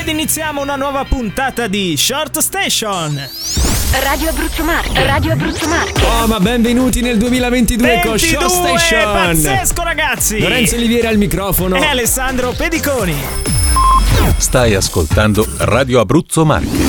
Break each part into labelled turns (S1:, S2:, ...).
S1: Ed iniziamo una nuova puntata di Short Station.
S2: Radio Abruzzo Marche, Radio Abruzzo Marche.
S3: Oh, ma benvenuti nel 2022 con
S1: 22,
S3: Short Station.
S1: pazzesco ragazzi.
S3: Lorenzo Olivieri al microfono.
S1: e Alessandro Pediconi.
S4: Stai ascoltando Radio Abruzzo Marche.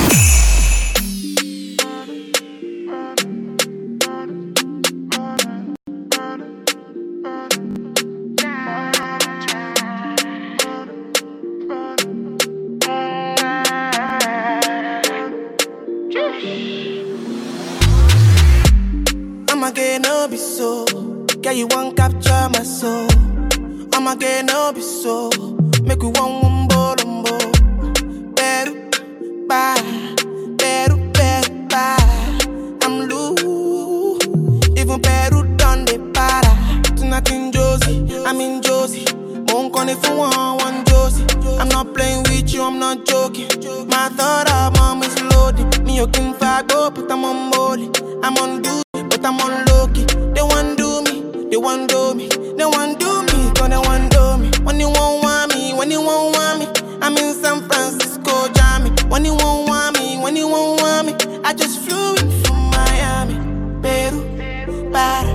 S5: I'ma no be so. Girl, you won't capture my soul. I'ma no be so. Make we one one bolombo. Better, bye. Better, better, bye. I'm loose. Even better done the para. Tonight in Josie, I'm in Josie. Won't call if you want one Josie. I'm not playing with you, I'm not joking. My thought of mom is loaded. Me, you can go, but I'm on molly. I'm on duty, but I'm on low key. They want do me, they want do me, they want do me, cause they want do me. When you won't want me, when you won't want me, I'm in San Francisco, Jammy. When you won't want me, when you won't want me, I just flew in from Miami. Peru, para,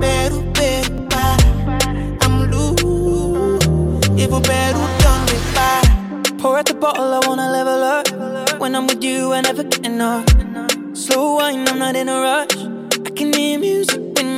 S5: Peru, Peru, para. I'm loose, even Peru done me para.
S6: Pour out the bottle, I wanna level up. When I'm with you, I never get enough. Slow wine, I'm not in a rush.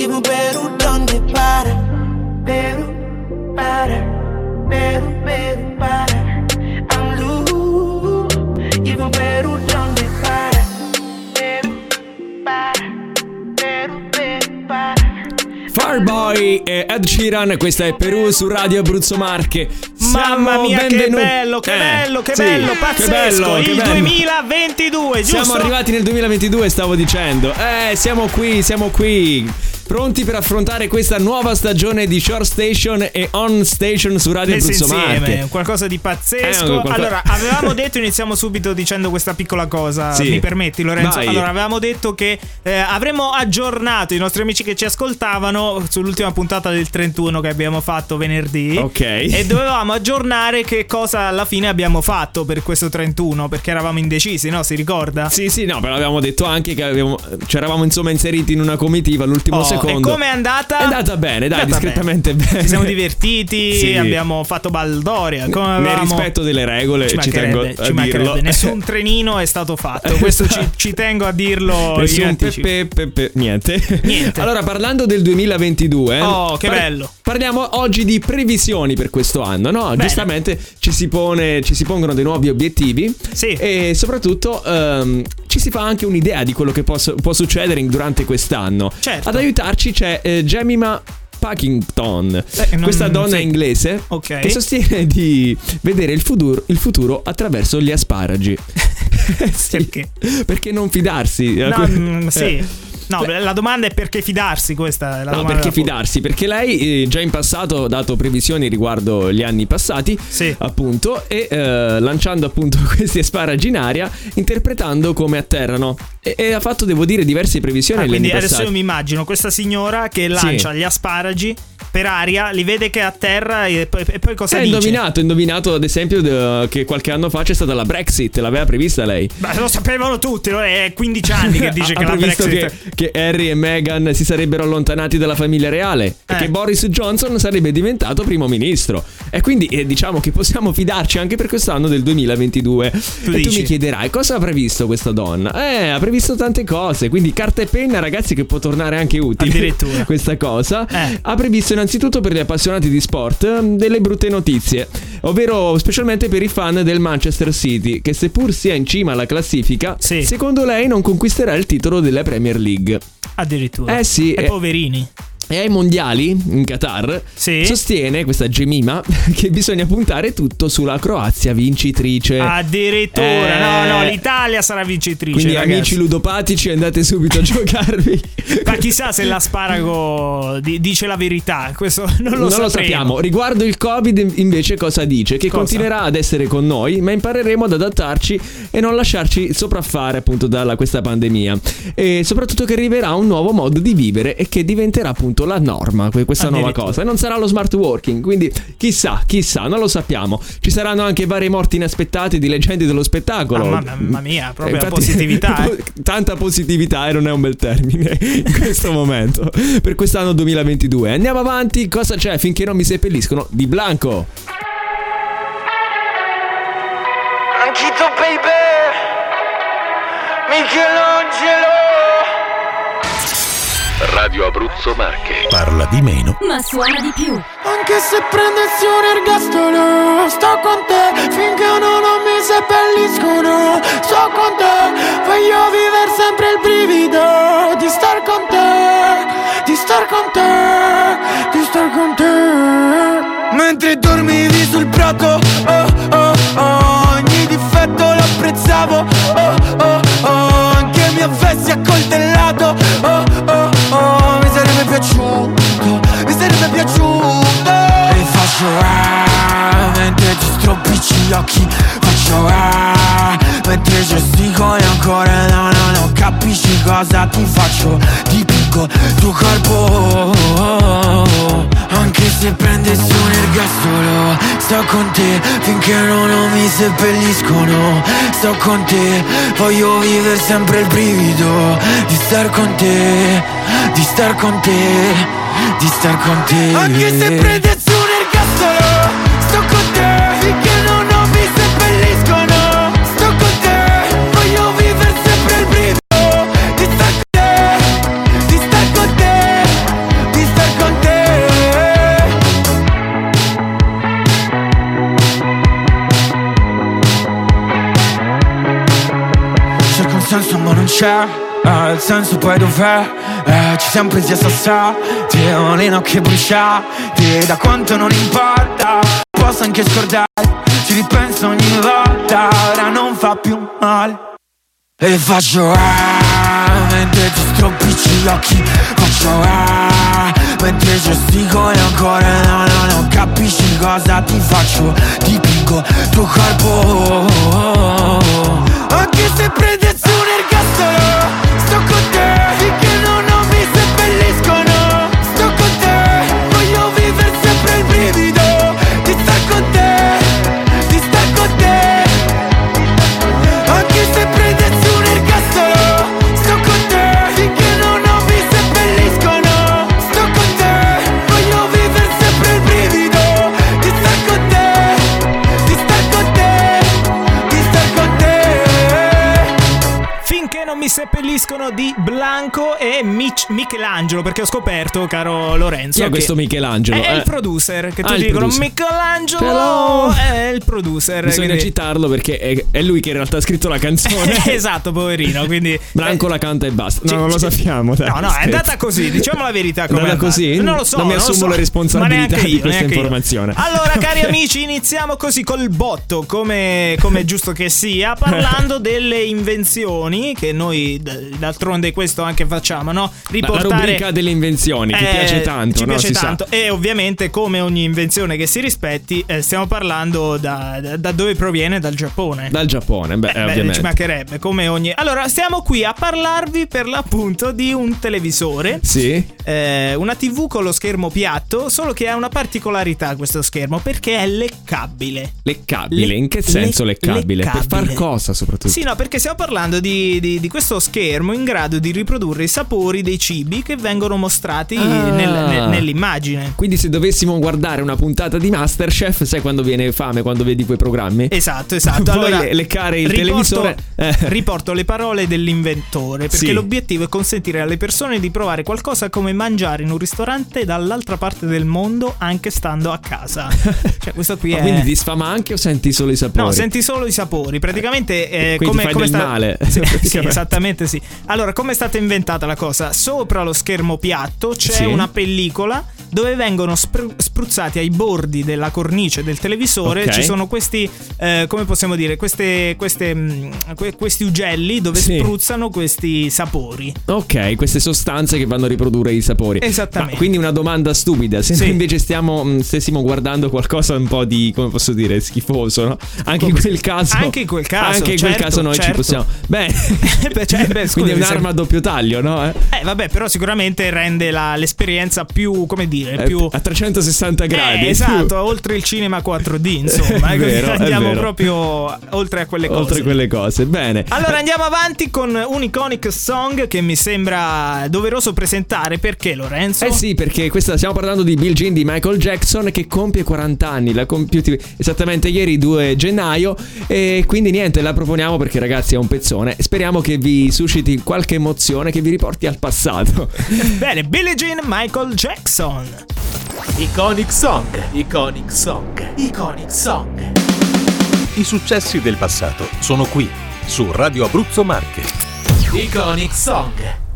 S5: Even Peru donde para. Peru, para, Peru, Peru, para. I'm loose, even Peru donde para. Peru, para, Peru, Peru, para.
S3: Fireboy e Ed Sheeran, questa è Perù su Radio Abruzzo Marche.
S1: Mamma
S3: Siamo
S1: mia, che
S3: benvenu-
S1: bello, che
S3: Eh,
S1: bello, che
S3: sì,
S1: bello,
S3: che
S1: pazzesco.
S3: bello, che
S1: il
S3: bello.
S1: 2022, giusto?
S3: Siamo arrivati nel 2022, stavo dicendo. Eh, siamo qui, siamo qui. Pronti per affrontare questa nuova stagione di Short Station e On Station su Radio
S1: Messi
S3: Abruzzo
S1: insieme, qualcosa di pazzesco.
S3: Eh, qualcosa-
S1: Allora, avevamo detto, iniziamo subito dicendo questa piccola cosa.
S3: Sì.
S1: Mi permetti, Lorenzo?
S3: Vai.
S1: Allora, avevamo detto che eh, avremmo aggiornato i nostri amici che ci ascoltavano sull'ultima puntata del 31 che abbiamo fatto venerdì.
S3: Ok.
S1: E dovevamo aggiornare che cosa alla fine abbiamo fatto per questo 31, perché eravamo indecisi, no? Si ricorda?
S3: Sì, sì, no, però avevamo detto anche che avevamo, ci eravamo insomma inseriti in una comitiva all'ultimo
S1: Oh,
S3: secondo.
S1: E com'è andata?
S3: È andata bene, dai,
S1: andata
S3: discretamente bene.
S1: Ci siamo divertiti,
S3: Sì.
S1: abbiamo fatto baldoria. Come
S3: Nel
S1: avevamo-
S3: rispetto delle regole,
S1: Ci
S3: ci, tengo a
S1: ci
S3: dirlo.
S1: Nessun trenino è stato fatto. Questo ci, ci tengo a dirlo
S3: Nessun pepe, pepe, niente.
S1: Niente.
S3: Allora, parlando del 2022,
S1: Oh, che bello.
S3: Parliamo oggi di previsioni per questo anno, no? Giustamente ci si, pone, ci si pongono dei nuovi obiettivi.
S1: Sì.
S3: E soprattutto ehm, ci si fa anche un'idea di quello che posso- può succedere durante quest'anno.
S1: Certo.
S3: Ad aiutarci c'è eh, Jemima Packington,
S1: Eh, non-
S3: questa donna
S1: sì.
S3: inglese
S1: Ok.
S3: che sostiene di vedere il futuro, il futuro attraverso gli asparagi. Eh sì.
S1: Perché?
S3: Perché non fidarsi?
S1: No, mm, sì. No, la domanda è perché fidarsi, questa è la
S3: No, perché fidarsi? Perché lei eh, già in passato ha dato previsioni riguardo gli anni passati,
S1: Sì.
S3: appunto, e eh, lanciando appunto questi asparagi in aria, interpretando come atterrano. E, e ha fatto, devo dire, diverse previsioni
S1: Ah, quindi adesso io
S3: passati.
S1: mi immagino questa signora che lancia gli asparagi per aria, li vede che è a terra e poi, e poi cosa
S3: Ha
S1: dice?
S3: indovinato, ha indovinato ad esempio de- che qualche anno fa c'è stata la Brexit, l'aveva prevista lei.
S1: Beh, lo sapevano tutti, è 15 anni che dice
S3: ha
S1: che la
S3: previsto
S1: Brexit...
S3: che, che Harry e Meghan si sarebbero allontanati dalla famiglia reale e
S1: Eh.
S3: che Boris Johnson sarebbe diventato primo ministro. E quindi eh, diciamo che possiamo fidarci anche per quest'anno del 2022. e tu
S1: dici?
S3: mi chiederai cosa ha previsto questa donna? Eh, ha previsto tante cose, quindi carta e penna ragazzi che può tornare anche utile.
S1: Addirittura.
S3: questa cosa.
S1: Eh.
S3: Ha previsto innanzitutto per gli appassionati di sport ehm, delle brutte notizie, ovvero specialmente per i fan del Manchester City, che seppur sia in cima alla classifica,
S1: Sì.
S3: secondo lei non conquisterà il titolo della Premier League.
S1: Addirittura.
S3: Eh sì,
S1: E
S3: eh.
S1: poverini.
S3: E ai mondiali in Qatar
S1: Sì.
S3: sostiene questa Gemima che bisogna puntare tutto sulla Croazia vincitrice.
S1: Addirittura.
S3: Eh.
S1: No, no, l'Italia sarà vincitrice.
S3: Quindi
S1: ragazzi.
S3: amici ludopatici andate subito a giocarvi.
S1: Ma chissà se l'asparago di- dice la verità. Questo non lo
S3: non
S1: sapremo.
S3: lo sappiamo. Riguardo il Covid, invece, cosa dice? Che
S1: Cosa?
S3: continuerà ad essere con noi, ma impareremo ad adattarci e non lasciarci sopraffare appunto da questa pandemia. E soprattutto che arriverà un nuovo modo di vivere e che diventerà appunto la norma, que- questa nuova cosa. E non sarà lo smart working, quindi chissà, chissà, non lo sappiamo. Ci saranno anche varie morti inaspettate di leggende dello spettacolo.
S1: Ah, mamma- mia, proprio la
S3: Infatti-
S1: positività, eh.
S3: Tanta positività e non è un bel termine in questo momento per quest'anno 2022. Andiamo avanti, cosa c'è finché non mi seppelliscono di Blanco?
S6: Anchito baby Michelangelo
S4: Radio Abruzzo Marche. Parla di meno
S2: Ma suona di più.
S7: Anche se prendessi un ergastolo Sto con te finché no, non mi seppelliscono Sto con te Voglio vivere sempre il brivido Di star con te Di star con te Di star con te Mentre dormivi sul prato oh gli occhi Faccio ah Mentre gestico e ancora no no no Capisci cosa ti faccio? Dipingo tuo corpo Anche se prendessi un ergastolo Sto con te finché no, non mi seppelliscono. Sto con te Voglio vivere sempre il brivido Di star con te Di star con te Di star con te. Anche se prendessi c'è eh, Il senso poi dov'è? Eh, ci siamo presi a Ho le nocche bruciate Da quanto non importa Posso anche scordare Ci ripenso ogni volta Ora non fa più male e faccio ah, mentre ti stropicci gli occhi Faccio ah, mentre gestico e ancora no, no, no Capisci cosa ti faccio Dipingo tuo corpo Anche se prendessi mi seppelliscono di
S1: Blanco e Mich- Michelangelo, perché ho scoperto, caro Lorenzo,
S3: Chi è questo Michelangelo?
S1: È
S3: Eh,
S1: il producer che
S3: Ah,
S1: ti
S3: il
S1: dicono
S3: producer.
S1: Michelangelo
S3: Hello.
S1: è il producer.
S3: Bisogna
S1: quindi-
S3: citarlo perché è, è lui che in realtà ha scritto la canzone.
S1: esatto, poverino. Quindi
S3: Blanco
S1: eh,
S3: la canta e basta. No,
S1: ci-
S3: non lo sappiamo. dai,
S1: No, no, è
S3: scherzo.
S1: andata così. Diciamo la verità.
S3: È andata così?
S1: Non lo so.
S3: Non mi assumo
S1: so.
S3: la responsabilità
S1: neanche
S3: di
S1: io,
S3: questa
S1: neanche io.
S3: informazione.
S1: Allora, cari amici, iniziamo così col botto, come, come è giusto che sia, parlando delle invenzioni che noi d'altronde questo anche facciamo, no?
S3: Riportare... La rubrica delle invenzioni, ti eh, piace tanto,
S1: Ci
S3: no?
S1: piace
S3: si
S1: tanto.
S3: Sa.
S1: E ovviamente, come ogni invenzione che si rispetti, eh, stiamo parlando da, da, dove proviene? Dal Giappone.
S3: Dal Giappone, beh,
S1: eh,
S3: ovviamente.
S1: ci mancherebbe, come ogni... Allora, stiamo qui a parlarvi per l'appunto di un televisore.
S3: Sì.
S1: Eh, una TV con lo schermo piatto, solo che ha una particolarità questo schermo, perché è leccabile.
S3: Leccabile? Le- In che senso le- leccabile? leccabile? Per far cosa soprattutto?
S1: Sì, no, perché stiamo parlando di, di, di, questo schermo in grado di riprodurre i sapori dei cibi che vengono mostrati ah. nel, nel, nell'immagine.
S3: Quindi se dovessimo guardare una puntata di Masterchef, sai quando viene fame, quando vedi quei programmi?
S1: Esatto, esatto.
S3: Allora, leccare il riporto, televisore.
S1: Eh. Riporto le parole dell'inventore, perché sì. l'obiettivo è consentire alle persone di provare qualcosa come mangiare in un ristorante dall'altra parte del mondo anche stando a casa. cioè, questo qui
S3: Ma
S1: è...
S3: Quindi ti sfama anche o senti solo i sapori?
S1: No, senti solo i sapori. Praticamente
S3: eh, come, fai come del sta... male.
S1: Sì, sì, esattamente sì. Allora, come è stata inventata la cosa? Sopra lo schermo piatto c'è sì. una pellicola dove vengono spr- spruzzati ai bordi della cornice del televisore. Okay. Ci sono questi, eh, come possiamo dire, queste, queste, mh, mm, que- questi ugelli dove sì. spruzzano questi sapori.
S3: Ok, queste sostanze che vanno a riprodurre i sapori.
S1: Esattamente.
S3: Ma quindi una domanda stupida. Se sì. invece stiamo, mm, stessimo guardando qualcosa un po' di, come posso dire, schifoso, no? Anche in quel caso.
S1: Anche in quel caso.
S3: Anche in
S1: certo,
S3: quel caso noi
S1: certo.
S3: ci possiamo. Beh,
S1: beh, cioè, beh scusi,
S3: quindi è un'arma a doppio taglio, no?
S1: Eh? eh, vabbè, però sicuramente rende la, l'esperienza più, come dire dire,
S3: eh,
S1: più...
S3: A 360 gradi.
S1: Eh, esatto, oltre il cinema 4D, insomma. è vero, andiamo proprio oltre a quelle cose.
S3: Oltre quelle cose, bene.
S1: Allora andiamo avanti con un iconic song che mi sembra doveroso presentare. Perché Lorenzo?
S3: Eh sì, perché questa stiamo parlando di Bill Jean di Michael Jackson che compie 40 anni, l'ha compiuti esattamente ieri 2 gennaio e quindi niente, la proponiamo perché ragazzi è un pezzone. Speriamo che vi susciti qualche emozione che vi riporti al passato.
S1: Bene, Billie Jean Michael Jackson.
S4: Iconic Song, Iconic Song, Iconic Song. I successi del passato sono qui, su Radio Abruzzo Marche. Iconic Song.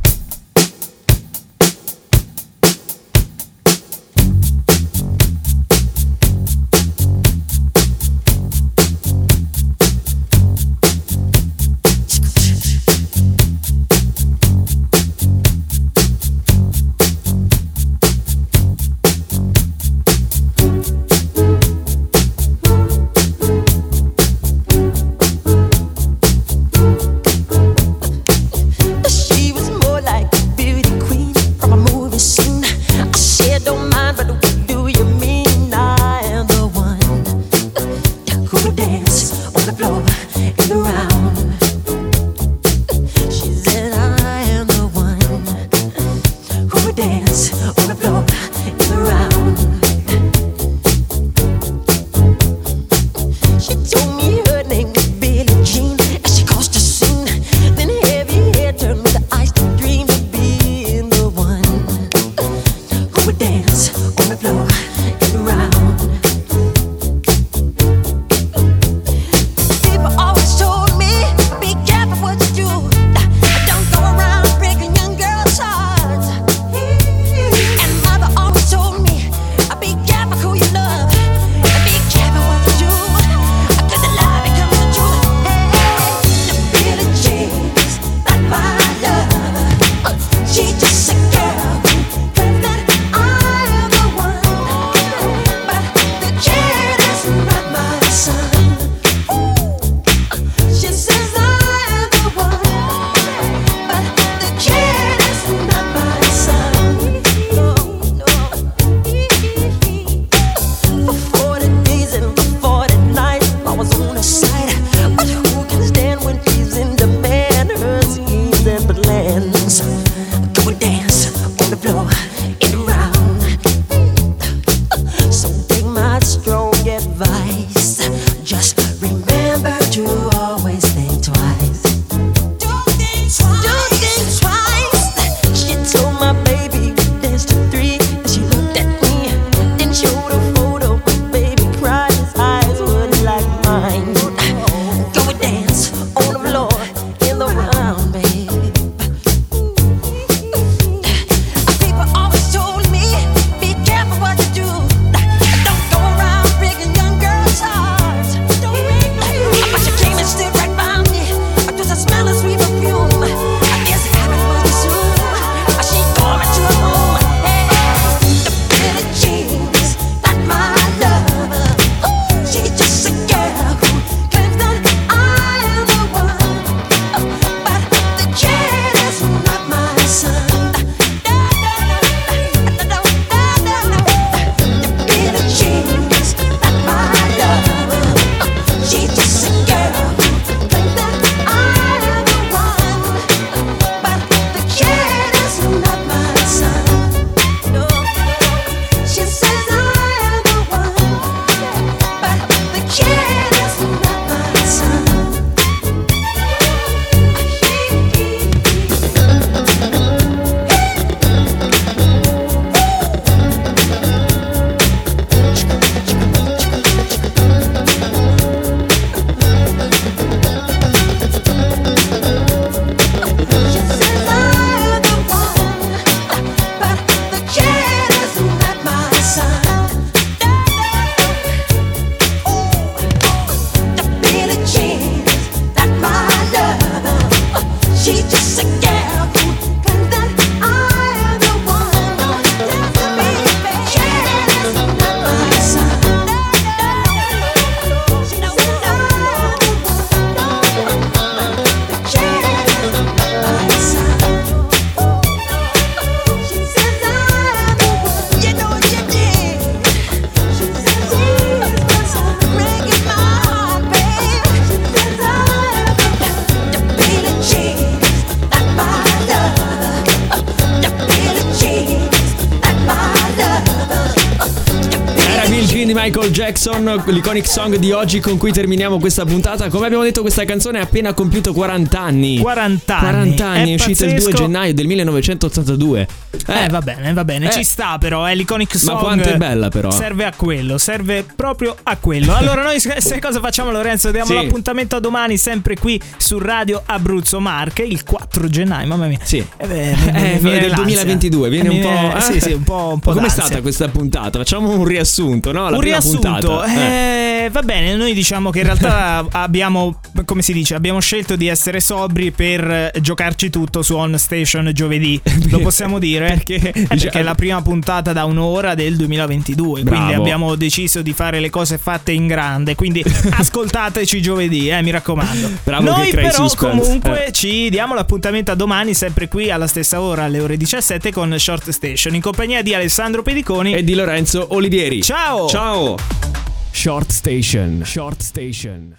S3: Michael Jackson, l'iconic song di oggi con cui terminiamo questa puntata. Come abbiamo detto, questa canzone ha appena compiuto 40 anni.
S1: 40 anni.
S3: 40 anni, è, è uscita il 2 gennaio del 1982.
S1: Eh, eh va bene, va bene, eh. ci sta però, è l'iconic song.
S3: Ma quanto è bella però.
S1: Serve a quello, serve proprio a quello. Allora noi se cosa facciamo Lorenzo? Diamo sì. l'appuntamento a domani sempre qui su Radio Abruzzo Marche il 4 gennaio, mamma mia.
S3: Sì. Eh, beh, eh, del 2022, viene un po'...
S1: Eh, sì, sì, un po', un po
S3: Com'è stata questa puntata? Facciamo un riassunto, no?
S1: La un riassunto. Eh, va bene, noi diciamo che in realtà abbiamo, come si dice, abbiamo scelto di essere sobri per giocarci tutto su On Station giovedì. Lo possiamo dire? perché, eh, perché è la prima puntata da un'ora del 2022. Bravo. Quindi abbiamo deciso di fare le cose fatte in grande. Quindi ascoltateci giovedì, eh, mi raccomando.
S3: Bravo
S1: Noi però
S3: suspense.
S1: comunque eh. ci diamo l'appuntamento a domani, sempre qui alla stessa ora, alle ore 17, con Short Station, in compagnia di Alessandro Pediconi
S3: e di Lorenzo Olivieri.
S1: Ciao!
S3: Ciao! Short Station. Short Station.